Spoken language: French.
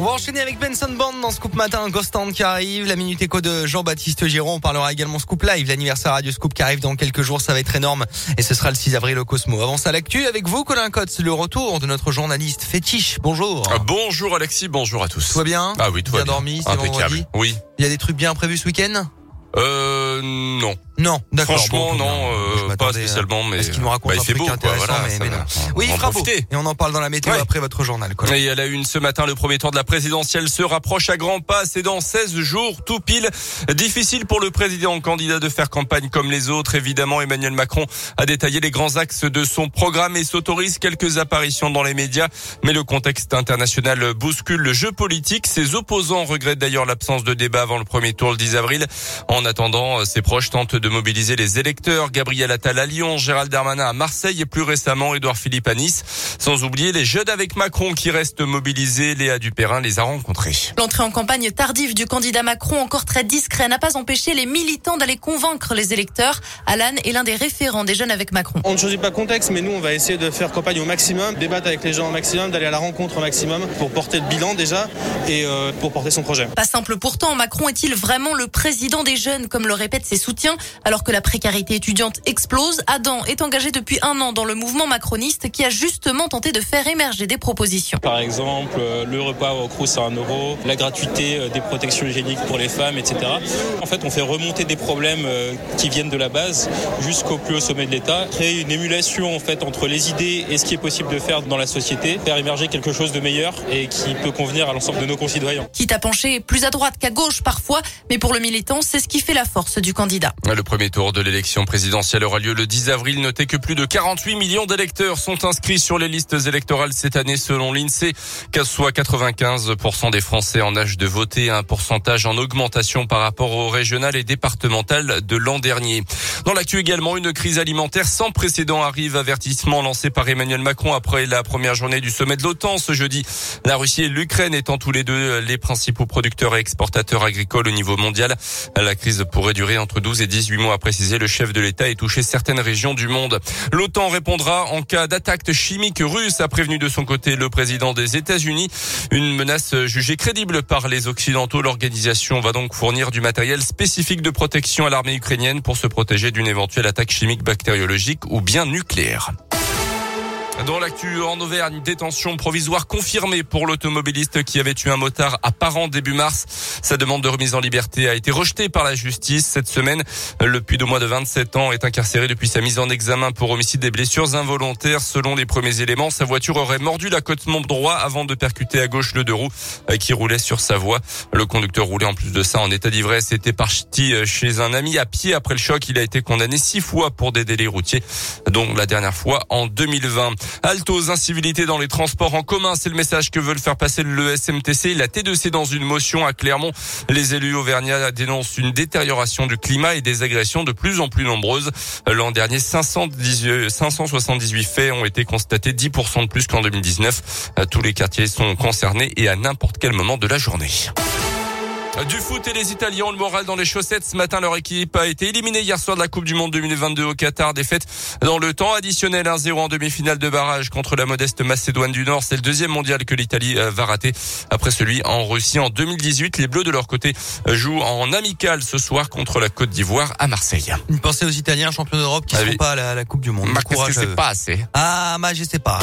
On va enchaîner avec Benson Band dans Scoop Matin, Ghost Town qui arrive, la Minute Éco de Jean-Baptiste Giron. On parlera également Scoop Live, l'anniversaire Radio Scoop qui arrive dans quelques jours, ça va être énorme. Et ce sera le 6 avril au Cosmo. Avant ça, l'actu avec vous, Colin Cotte, le retour de notre journaliste fétiche. Bonjour. Ah, bonjour Alexis, bonjour à tous. Tout va bien Ah oui, tout va bien. dormi, c'est Impeccable. Oui. Il y a des trucs bien prévus ce week-end? Euh, non. Non, d'accord. Franchement, bon, non, euh, pas spécialement, mais. à ce qu'il nous raconte bah, il un truc beau, quoi, intéressant, voilà, mais, mais non. Oui, en bravo. profiter. Et on en parle dans la météo Ouais. après votre journal. Colin. Et à la une ce matin, le premier tour de la présidentielle se rapproche à grands pas. C'est dans 16 jours, tout pile. Difficile pour le président candidat de faire campagne comme les autres. Évidemment, Emmanuel Macron a détaillé les grands axes de son programme et s'autorise quelques apparitions dans les médias. Mais le contexte international bouscule le jeu politique. Ses opposants regrettent d'ailleurs l'absence de débat avant le premier tour le 10 avril. En attendant, ses proches tentent de mobiliser les électeurs. Gabriel Attal à Lyon, Gérald Darmanin à Marseille et plus récemment Édouard Philippe à Nice. Sans oublier les jeunes avec Macron qui restent mobilisés. Léa Dupérin les a rencontrés. L'entrée en campagne tardive du candidat Macron, encore très discret, n'a pas empêché les militants d'aller convaincre les électeurs. Alan est l'un des référents des jeunes avec Macron. On ne choisit pas le contexte, mais nous, on va essayer de faire campagne au maximum, débattre avec les gens au maximum, d'aller à la rencontre au maximum pour porter le bilan déjà et euh, pour porter son projet. Pas simple pourtant, Macron est-il vraiment le président des jeunes, comme le répètent ses soutiens, alors que la précarité étudiante explose Adam est engagé depuis un an dans le mouvement macroniste qui a justement tenté de faire émerger des propositions. Par exemple, euh, le repas au Crous à 1 euro, la gratuité euh, des protections hygiéniques pour les femmes, etc. En fait, on fait remonter des problèmes euh, qui viennent de la base jusqu'au plus haut sommet de l'État, créer une émulation en fait entre les idées et ce qui est possible de faire dans la société, faire émerger quelque chose de meilleur et qui peut convenir à l'ensemble de nos concitoyens. Quitte à pencher plus à droite qu'à gauche parfois, mais pour le militant, c'est ce qui fait la force du candidat. Le premier tour de l'élection présidentielle aura lieu le 10 avril. Notez que plus de 48 millions d'électeurs sont inscrits sur les listes électorales cette année selon l'INSEE, soit 95% des Français en âge de voter, un pourcentage en augmentation par rapport au régional et départemental de l'an dernier. Dans l'actu également, une crise alimentaire sans précédent arrive. Avertissement lancé par Emmanuel Macron après la première journée du sommet de l'OTAN ce jeudi. La Russie et l'Ukraine étant tous les deux les principaux producteurs et exportateurs agricoles au niveau mondial. La crise pourrait durer entre 12 et 18 mois, a précisé le chef de l'État et toucher certaines régions du monde. L'OTAN répondra en cas d'attaque chimique russe, a prévenu de son côté le président des États-Unis. Une menace jugée crédible par les Occidentaux. L'organisation va donc fournir du matériel spécifique de protection à l'armée ukrainienne pour se protéger d'une éventuelle attaque chimique, bactériologique ou bien nucléaire. Dans l'actu en Auvergne, détention provisoire confirmée pour l'automobiliste qui avait tué un motard à début mars. Sa demande de remise en liberté a été rejetée par la justice cette semaine. Le puits de mois de 27 ans est incarcéré depuis sa mise en examen pour homicide des blessures involontaires. Selon les premiers éléments, sa voiture aurait mordu la côte membre droit avant de percuter à gauche le deux roues qui roulait sur sa voie. Le conducteur roulait en plus de ça en état d'ivresse était parti chez un ami à pied après le choc. Il a été condamné six fois pour des délais routiers, dont la dernière fois en 2020. Halte aux incivilités dans les transports en commun, c'est le message que veulent faire passer le SMTC. La T2C dans une motion à Clermont. Les élus auvergnats dénoncent une détérioration du climat et des agressions de plus en plus nombreuses. L'an dernier, 518, 578 faits ont été constatés, 10% de plus qu'en 2019. Tous les quartiers sont concernés et à n'importe quel moment de la journée. Du foot et les Italiens ont le moral dans les chaussettes. Ce matin, leur équipe a été éliminée hier soir de la Coupe du Monde 2022 au Qatar. Défaite dans le temps additionnel 1-0 en demi-finale de barrage contre la modeste Macédoine du Nord. C'est le deuxième mondial que l'Italie va rater après celui en Russie en 2018. Les Bleus de leur côté jouent en amical ce soir contre la Côte d'Ivoire à Marseille. Une pensée aux Italiens champions d'Europe qui ne Ah oui. pas à la, Coupe du Monde. Ma c'est eux. pas assez. Ah, ma, je sais pas.